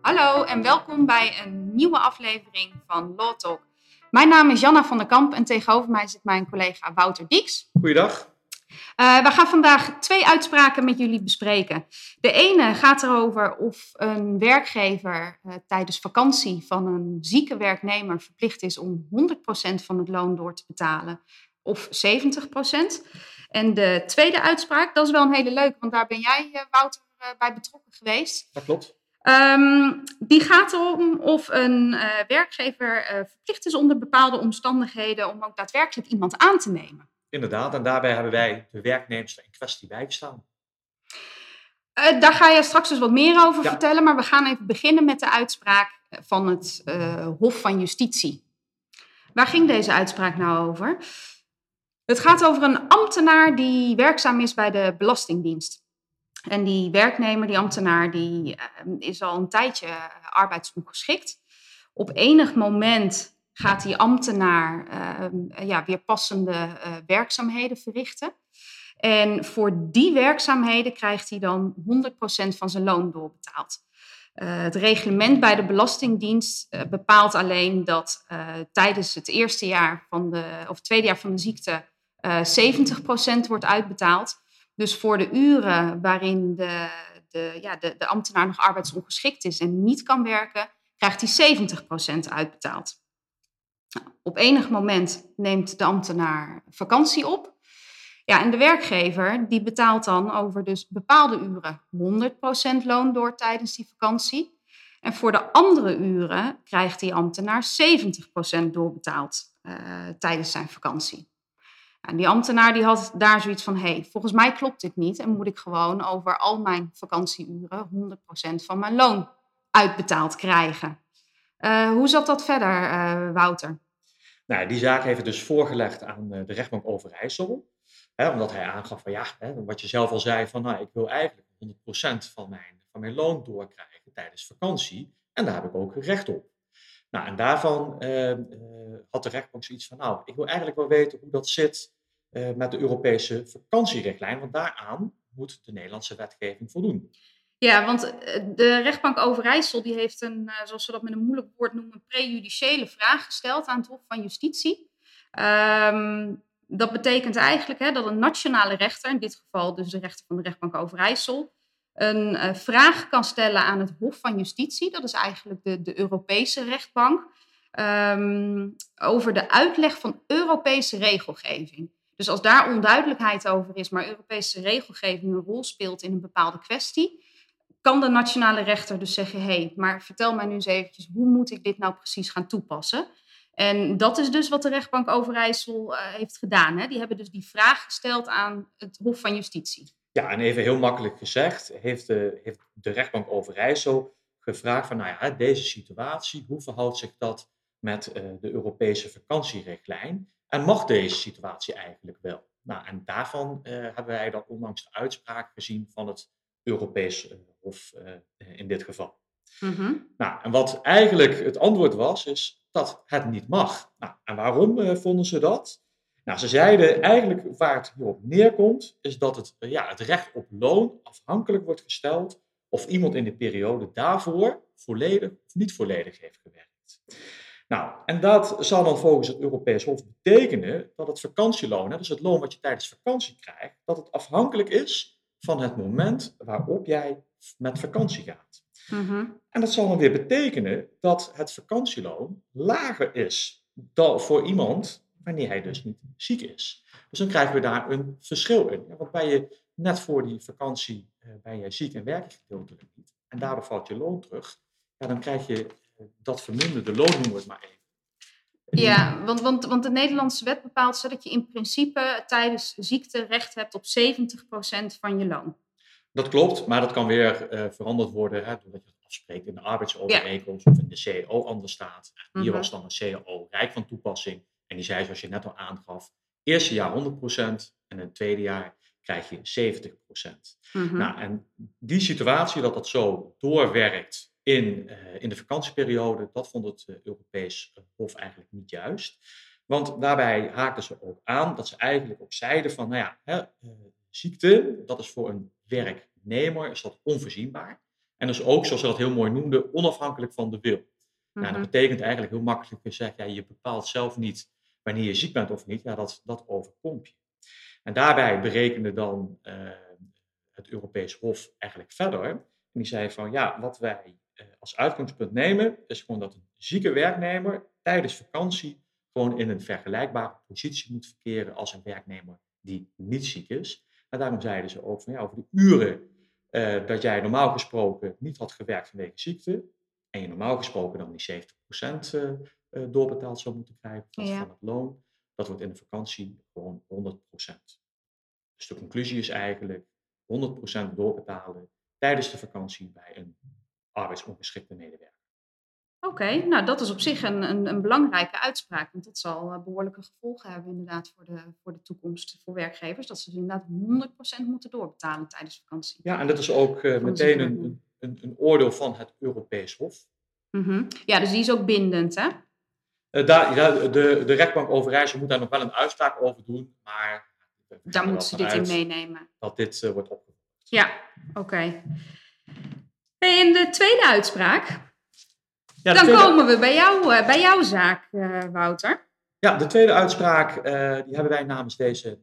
Hallo en welkom bij een nieuwe aflevering van Law Talk. Mijn naam is Janna van der Kamp en tegenover mij zit mijn collega Wouter Dieks. Goeiedag. Uh, we gaan vandaag twee uitspraken met jullie bespreken. De ene gaat erover of een werkgever uh, tijdens vakantie van een zieke werknemer verplicht is om 100% van het loon door te betalen of 70%. En de tweede uitspraak, dat is wel een hele leuke, want daar ben jij, uh, Wouter, bij betrokken geweest. Dat klopt. Um, die gaat erom of een werkgever verplicht is onder bepaalde omstandigheden om ook daadwerkelijk iemand aan te nemen. Inderdaad, en daarbij hebben wij de werknemster in kwestie bijgestaan. Uh, daar ga je straks dus wat meer over ja. vertellen, maar we gaan even beginnen met de uitspraak van het Hof van Justitie. Waar ging deze uitspraak nou over? Het gaat over een ambtenaar die werkzaam is bij de Belastingdienst. En die werknemer, die ambtenaar, die uh, is al een tijdje arbeidsongeschikt. Op enig moment gaat die ambtenaar uh, ja, weer passende uh, werkzaamheden verrichten. En voor die werkzaamheden krijgt hij dan 100% van zijn loon doorbetaald. Uh, het reglement bij de Belastingdienst bepaalt alleen dat tijdens het eerste jaar van de, of tweede jaar van de ziekte 70% wordt uitbetaald. Dus voor de uren waarin de, de, ja, de, de ambtenaar nog arbeidsongeschikt is en niet kan werken, krijgt hij 70% uitbetaald. Op enig moment neemt de ambtenaar vakantie op. Ja, en de werkgever die betaalt dan over dus bepaalde uren 100% loon door tijdens die vakantie. En voor de andere uren krijgt die ambtenaar 70% doorbetaald uh, tijdens zijn vakantie. En die ambtenaar die had daar zoiets van, hey, volgens mij klopt dit niet en moet ik gewoon over al mijn vakantieuren 100% van mijn loon uitbetaald krijgen. Uh, hoe zat dat verder, uh, Wouter? Nou, die zaak heeft het dus voorgelegd aan de rechtbank Overijssel. Hè, omdat hij aangaf van ja, hè, wat je zelf al zei, van nou, ik wil eigenlijk 100% van mijn, van mijn loon doorkrijgen tijdens vakantie. En daar heb ik ook recht op. Nou, en daarvan had de rechtbank zoiets van, nou, ik wil eigenlijk wel weten hoe dat zit uh, met de Europese vakantierichtlijn, want daaraan moet de Nederlandse wetgeving voldoen. Ja, want de rechtbank Overijssel die heeft een, zoals ze dat met een moeilijk woord noemen, prejudiciële vraag gesteld aan het Hof van Justitie. Um, dat betekent eigenlijk hè, dat een nationale rechter, in dit geval dus de rechter van de rechtbank Overijssel, een vraag kan stellen aan het Hof van Justitie, dat is eigenlijk de, de Europese rechtbank, um, over de uitleg van Europese regelgeving. Dus als daar onduidelijkheid over is, maar Europese regelgeving een rol speelt in een bepaalde kwestie, kan de nationale rechter dus zeggen: hé, hey, maar vertel mij nu eens eventjes, hoe moet ik dit nou precies gaan toepassen? En dat is dus wat de rechtbank Overijssel uh, heeft gedaan. Hè? Die hebben dus die vraag gesteld aan het Hof van Justitie. Ja, en even heel makkelijk gezegd, heeft de, heeft de rechtbank Overijssel gevraagd van, nou ja, deze situatie, hoe verhoudt zich dat met uh, de Europese vakantierichtlijn? En mag deze situatie eigenlijk wel? Nou, en daarvan uh, hebben wij dan onlangs de uitspraak gezien van het Europees Hof in dit geval. Mm -hmm. Nou, en wat eigenlijk het antwoord was, is dat het niet mag. Nou, en waarom uh, vonden ze dat? Nou, ze zeiden eigenlijk waar het hierop neerkomt, is dat het, ja, het recht op loon afhankelijk wordt gesteld of iemand in de periode daarvoor volledig of niet volledig heeft gewerkt. Nou, en dat zal dan volgens het Europees Hof betekenen dat het vakantieloon, dus het loon wat je tijdens vakantie krijgt, dat het afhankelijk is van het moment waarop jij met vakantie gaat. Mm-hmm. En dat zal dan weer betekenen dat het vakantieloon lager is dan voor iemand wanneer hij dus niet ziek is. Dus dan krijgen we daar een verschil in. want bij je net voor die vakantie uh, ben je ziek en werk je gedeeltelijk niet. En daardoor valt je loon terug. Ja, dan krijg je dat verminderde loon, noemen we het maar even. Ja, want, want, want de Nederlandse wet bepaalt dat je in principe tijdens ziekte recht hebt op 70% van je loon. Dat klopt, maar dat kan weer uh, veranderd worden hè, doordat je het afspreekt in de arbeidsovereenkomst ja. of in de CAO anders staat. Hier mm -hmm. was dan een CAO rijk van toepassing. En die zei, zoals je net al aangaf, eerste jaar 100% en in het tweede jaar krijg je 70%. Mm -hmm. Nou, en die situatie dat dat zo doorwerkt in, uh, in de vakantieperiode, dat vond het uh, Europees Hof eigenlijk niet juist. Want daarbij haakten ze ook aan dat ze eigenlijk ook zeiden van, nou ja, hè, ziekte, dat is voor een werknemer is dat onvoorzienbaar. En dus ook, zoals ze dat heel mooi noemden, onafhankelijk van de wil. nou, dat Mhm. betekent eigenlijk heel makkelijk gezegd, ja, je bepaalt zelf niet wanneer je ziek bent of niet. Ja, dat, dat overkomt je. En daarbij berekende dan eh, het Europees Hof eigenlijk verder. En die zei van, ja, wat wij eh, als uitgangspunt nemen, is gewoon dat een zieke werknemer tijdens vakantie gewoon in een vergelijkbare positie moet verkeren als een werknemer die niet ziek is. En daarom zeiden ze ook van, ja, over de uren eh, dat jij normaal gesproken niet had gewerkt vanwege ziekte, en je normaal gesproken dan die 70% eh, eh, doorbetaald zou moeten krijgen Ja. van het loon, dat wordt in de vakantie gewoon 100%. Dus de conclusie is eigenlijk 100% doorbetalen tijdens de vakantie bij een arbeidsongeschikte medewerker. Oké, nou dat is op zich een, een, een belangrijke uitspraak. Want dat zal eh, behoorlijke gevolgen hebben inderdaad voor de, voor de toekomst voor werkgevers. Dat ze dus inderdaad 100% moeten doorbetalen tijdens vakantie. Ja, en dat is ook eh, meteen een, een, een oordeel van het Europees Hof. Mhm. Ja, dus die is ook bindend hè? Eh, daar, ja, de, de rechtbank Overijssel moet daar nog wel een uitspraak over doen, maar Daar moeten ze dit in meenemen. Dat dit wordt opgevolgd. Ja, oké. Hey, en de tweede uitspraak, Ja, dan tweede- komen we bij, jou, eh, bij jouw zaak, eh, Wouter. Ja, de tweede uitspraak eh, die hebben wij namens deze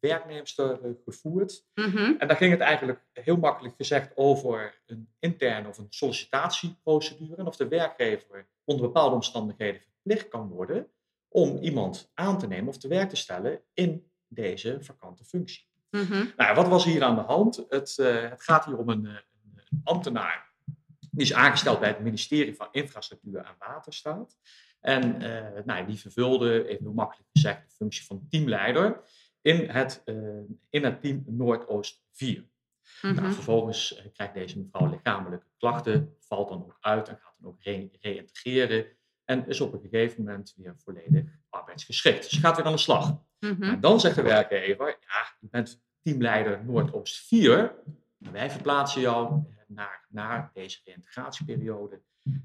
werknemster gevoerd. Mhm. En daar ging het eigenlijk heel makkelijk gezegd over een interne of een sollicitatieprocedure. En of de werkgever onder bepaalde omstandigheden verplicht kan worden om iemand aan te nemen of te werk te stellen in deze vakante functie. Mhm. Nou, ja, wat was hier aan de hand? Het, het gaat hier om een, een ambtenaar die is aangesteld bij het ministerie van Infrastructuur en Waterstaat. En eh, nou, die vervulde, even makkelijk gezegd, de functie van teamleider in het, eh, in het team Noordoost 4. Mhm. Nou, vervolgens eh, krijgt deze mevrouw lichamelijke klachten, valt dan ook uit en gaat dan ook re- reïntegreren. En is op een gegeven moment weer volledig arbeidsgeschikt. Ze gaat weer aan de slag. Mhm. Maar dan zegt de werkgever, ja, je bent teamleider Noordoost 4. Wij verplaatsen jou eh, naar, naar deze reïntegratieperiode,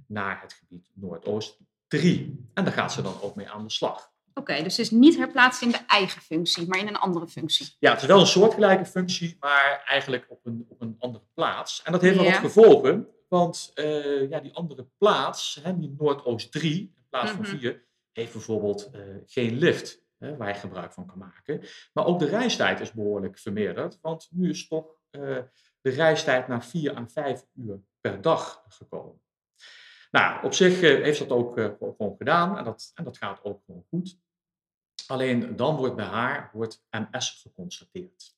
naar het gebied Noordoost 3. En daar gaat ze dan ook mee aan de slag. Oké, dus het is niet herplaatst in de eigen functie, maar in een andere functie. Ja, het is wel een soortgelijke functie, maar eigenlijk op een, op een andere plaats. En dat heeft wel Ja. wat gevolgen, want eh, ja, die andere plaats, hè, die Noordoost 3, in plaats van Mhm. 4, heeft bijvoorbeeld eh, geen lift hè, waar je gebruik van kan maken. Maar ook de reistijd is behoorlijk vermeerderd, want nu is toch de reistijd naar 4 à 5 uur per dag gekomen. Nou, op zich eh, heeft dat ook eh, gewoon gedaan en dat, en dat gaat ook gewoon goed. Alleen dan wordt bij haar wordt MS geconstateerd.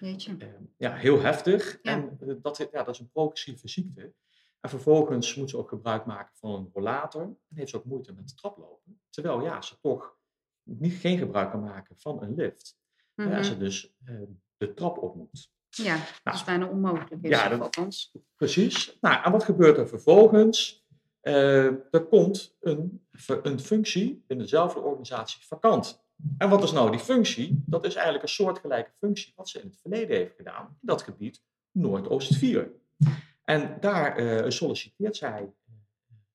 Weet je. Eh, ja, heel heftig. Ja. En eh, dat, ja, dat is een progressieve ziekte. En vervolgens moet ze ook gebruik maken van een rollator. En heeft ze ook moeite met traplopen. Terwijl ja, ze toch niet, geen gebruik kan maken van een lift. Mhm. En ze dus eh, de trap op moet. Ja, dat is bijna onmogelijk. Is Ja, dat- althans. Precies. Nou, en wat gebeurt er vervolgens? Eh, er komt een, een functie in dezelfde organisatie vakant. En wat is nou die functie? Dat is eigenlijk een soortgelijke functie wat ze in het verleden heeft gedaan in dat gebied Noordoost 4. En daar eh, solliciteert zij eh,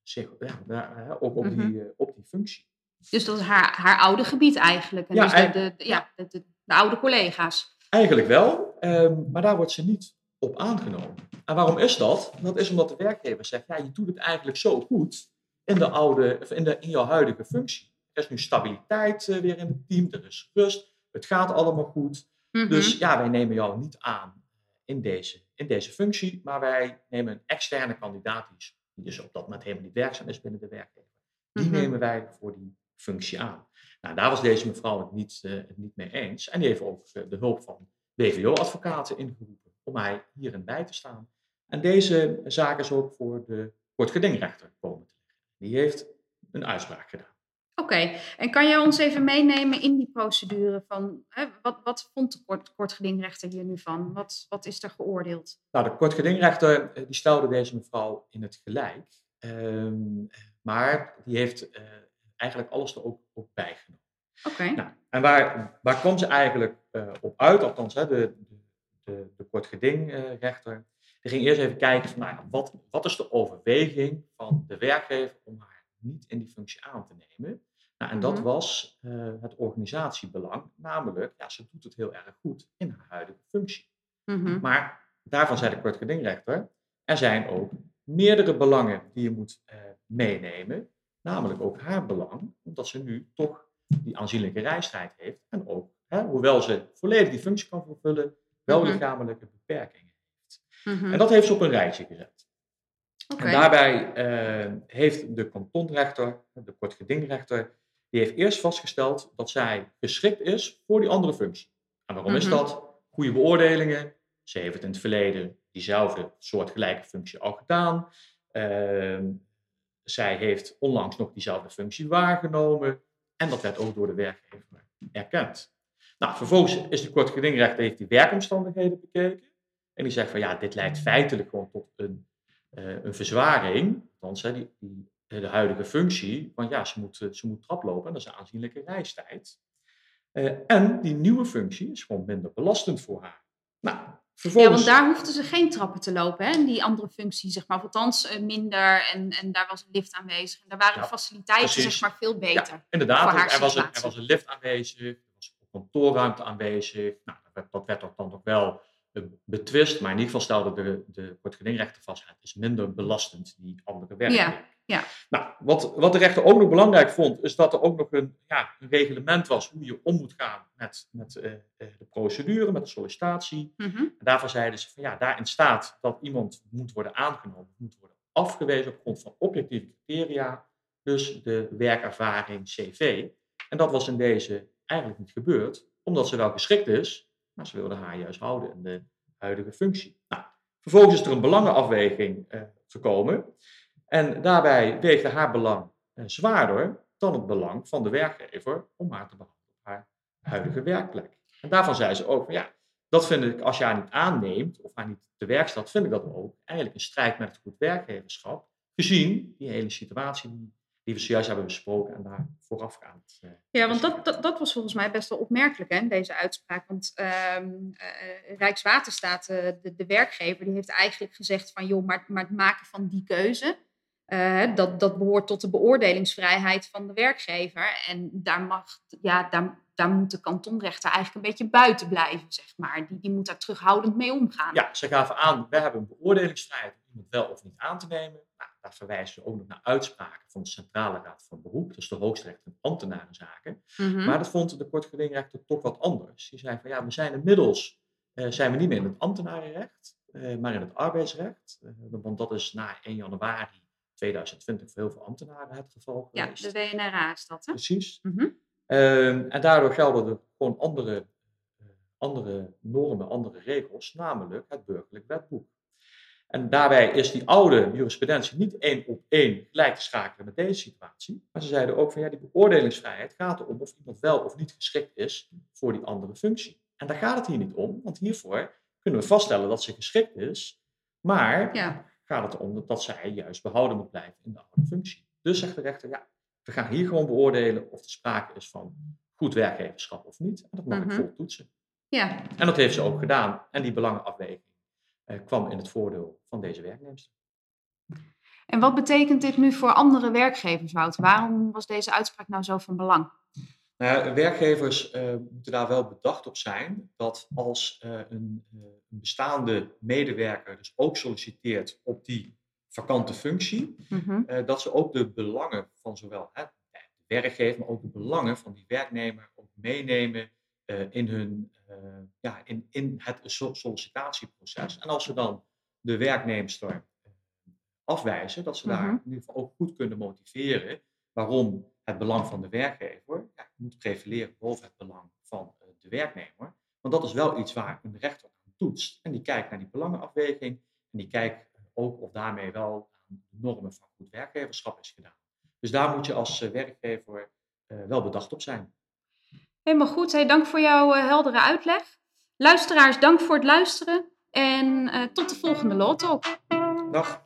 zich ja, daar, ook op, Mhm. die, eh, op die functie. Dus dat is haar, haar oude gebied eigenlijk. En Ja, dus de, ja, de oude collega's. Eigenlijk wel, ehm, maar daar wordt ze niet op aangenomen. En waarom is dat? Dat is omdat de werkgever zegt, ja, je doet het eigenlijk zo goed in, de oude, of in, de, in jouw huidige functie. Er is nu stabiliteit eh, weer in het team, er is rust, het gaat allemaal goed. Mhm. Dus ja, wij nemen jou niet aan in deze, in deze functie, maar wij nemen een externe kandidaat die, dus op dat moment helemaal niet werkzaam is binnen de werkgever. Die Mhm. nemen wij voor die functie aan. Nou, daar was deze mevrouw het niet, het niet mee eens. En die heeft ook eh, de hulp van BVO-advocaten ingeroepen om mij hierin bij te staan. En deze zaak is ook voor de kortgedingrechter komen te liggen. Die heeft een uitspraak gedaan. Oké, en kan jij ons even meenemen in die procedure van hè, wat, wat vond de kort, kortgedingrechter hier nu van? Wat, wat is er geoordeeld? Nou, de kortgedingrechter eh, die stelde deze mevrouw in het gelijk. Ehm, maar die heeft eh, eigenlijk alles er ook, ook bijgenomen. Oké, Nou, en waar, waar kwam ze eigenlijk eh, op uit? Althans, hè, de, de, de, kortgedingrechter. Die ging eerst even kijken van, nou, wat, wat is de overweging van de werkgever om haar niet in die functie aan te nemen. Nou, en dat Mhm. was eh, het organisatiebelang, namelijk, ja, ze doet het heel erg goed in haar huidige functie. Mhm. Maar daarvan zei de kortgedingrechter, er zijn ook meerdere belangen die je moet eh, meenemen, namelijk ook haar belang, omdat ze nu toch die aanzienlijke reistijd heeft en ook, hè, hoewel ze volledig die functie kan vervullen, wel Mhm. lichamelijke beperkingen heeft. Mhm. En dat heeft ze op een rijtje gezet. En daarbij eh, heeft de kantonrechter, de kortgedingrechter, die heeft eerst vastgesteld dat zij geschikt is voor die andere functie. En waarom is Mhm. dat? Goede beoordelingen. Ze heeft in het verleden diezelfde soortgelijke functie al gedaan. Ehm, zij heeft onlangs nog diezelfde functie waargenomen. En dat werd ook door de werkgever erkend. Nou, vervolgens is de kortgedingrechter heeft die werkomstandigheden bekeken. En die zegt van ja, dit leidt feitelijk gewoon tot een, eh, een verzwaring. Althans, hè, die, die, de huidige functie. Want ja, ze moet, eh, ze moet traplopen en dat is een aanzienlijke reistijd. Eh, en die nieuwe functie is gewoon minder belastend voor haar. Nou, Ja, want daar hoefden ze geen trappen te lopen, hè? die andere functie, zeg maar. Althans, eh, minder en, en daar was een lift aanwezig. En daar waren Ja, de faciliteiten, precies. zeg maar, veel beter. Inderdaad, voor er, er was een, er was een lift aanwezig, er was ook kantoorruimte aanwezig. Nou, dat werd, ook dan ook wel eh, betwist, maar in ieder geval stelde de, de vast, het is minder belastend die andere ja. Nou, wat, wat de rechter ook nog belangrijk vond, is dat er ook nog een, ja, een reglement was hoe je om moet gaan met, met eh, eh, de procedure, met de sollicitatie. Mhm. En daarvan zeiden ze van ja, daarin staat dat iemand moet worden aangenomen, moet worden afgewezen op grond van objectieve criteria, dus de werkervaring CV. En dat was in deze eigenlijk niet gebeurd, omdat ze wel geschikt is, maar ze wilden haar juist houden in de huidige functie. Nou, vervolgens is er een belangenafweging eh, gekomen en daarbij weegde haar belang eh, zwaarder dan het belang van de werkgever om haar te behouden op haar huidige werkplek. En daarvan zei ze ook van ja, dat vind ik, als je haar niet aanneemt of haar niet te werk stelt, vind ik dat ook eigenlijk een strijd met het goed werkgeverschap. Gezien die hele situatie die, die we zojuist hebben besproken en daar voorafgaand. eh, Ja, want dat, dat, dat was volgens mij best wel opmerkelijk, hè, deze uitspraak. Want ehm, eh, Rijkswaterstaat, de, de werkgever, die heeft eigenlijk gezegd van... joh, maar, maar het maken van die keuze, eh, dat, dat behoort tot de beoordelingsvrijheid van de werkgever. En daar, mag, ja, daar, daar moet de kantonrechter eigenlijk een beetje buiten blijven, zeg maar. Die, die moet daar terughoudend mee omgaan. Ja, ze gaven aan, wij hebben een beoordelingsvrijheid om iemand wel of niet aan te nemen. Nou, daar verwijzen ze ook nog naar uitspraken van de Centrale Raad van Beroep, dus de hoogste rechter in ambtenarenzaken. Mhm. Maar dat vond de kortgedingrechter toch wat anders. Die zei van ja, we zijn inmiddels eh, zijn we niet meer in het ambtenarenrecht, eh, maar in het arbeidsrecht. Want dat is na 1 januari 2020 voor heel veel ambtenaren het geval ja, geweest. de WNRA is dat, hè? Precies. Mhm. Ehm, en daardoor gelden er gewoon andere, eh, andere normen, andere regels, namelijk het burgerlijk wetboek. En daarbij is die oude jurisprudentie niet één op één gelijk te schakelen met deze situatie. Maar ze zeiden ook van ja, die beoordelingsvrijheid gaat erom of iemand wel of niet geschikt is voor die andere functie. En daar gaat het hier niet om, want hiervoor kunnen we vaststellen dat ze geschikt is, maar Ja. Gaat het erom dat zij juist behouden moet blijven in de oude functie. Dus zegt de rechter, ja, we gaan hier gewoon beoordelen of er sprake is van goed werkgeverschap of niet. En dat mag Mhm. ik vol toetsen. ja, En dat heeft ze ook gedaan. En die belangenafweging eh, kwam in het voordeel van deze werknemers. En wat betekent dit nu voor andere werkgevers, Wout? Waarom was deze uitspraak nou zo van belang? Nou, werkgevers eh, moeten daar wel bedacht op zijn dat als eh, een, eh, een bestaande medewerker dus ook solliciteert op die vakante functie, Mhm. dat ze ook de belangen van zowel de werkgever, maar ook de belangen van die werknemer ook meenemen in, hun, ja, in, in het so- sollicitatieproces. En als ze dan de werknemster afwijzen, dat ze daar Mhm. in ieder geval ook goed kunnen motiveren waarom het belang van de werkgever ja, moet prevaleren boven het belang van eh, de werknemer. Want dat is wel iets waar een rechter aan toetst. En die kijkt naar die belangenafweging en die kijkt ook of daarmee wel aan de normen van goed werkgeverschap is gedaan. Dus daar moet je als eh, werkgever eh, wel bedacht op zijn. Helemaal goed. Hey, dank voor jouw eh, heldere uitleg. Luisteraars, dank voor het luisteren. En eh, tot de volgende Law Talk. Dag.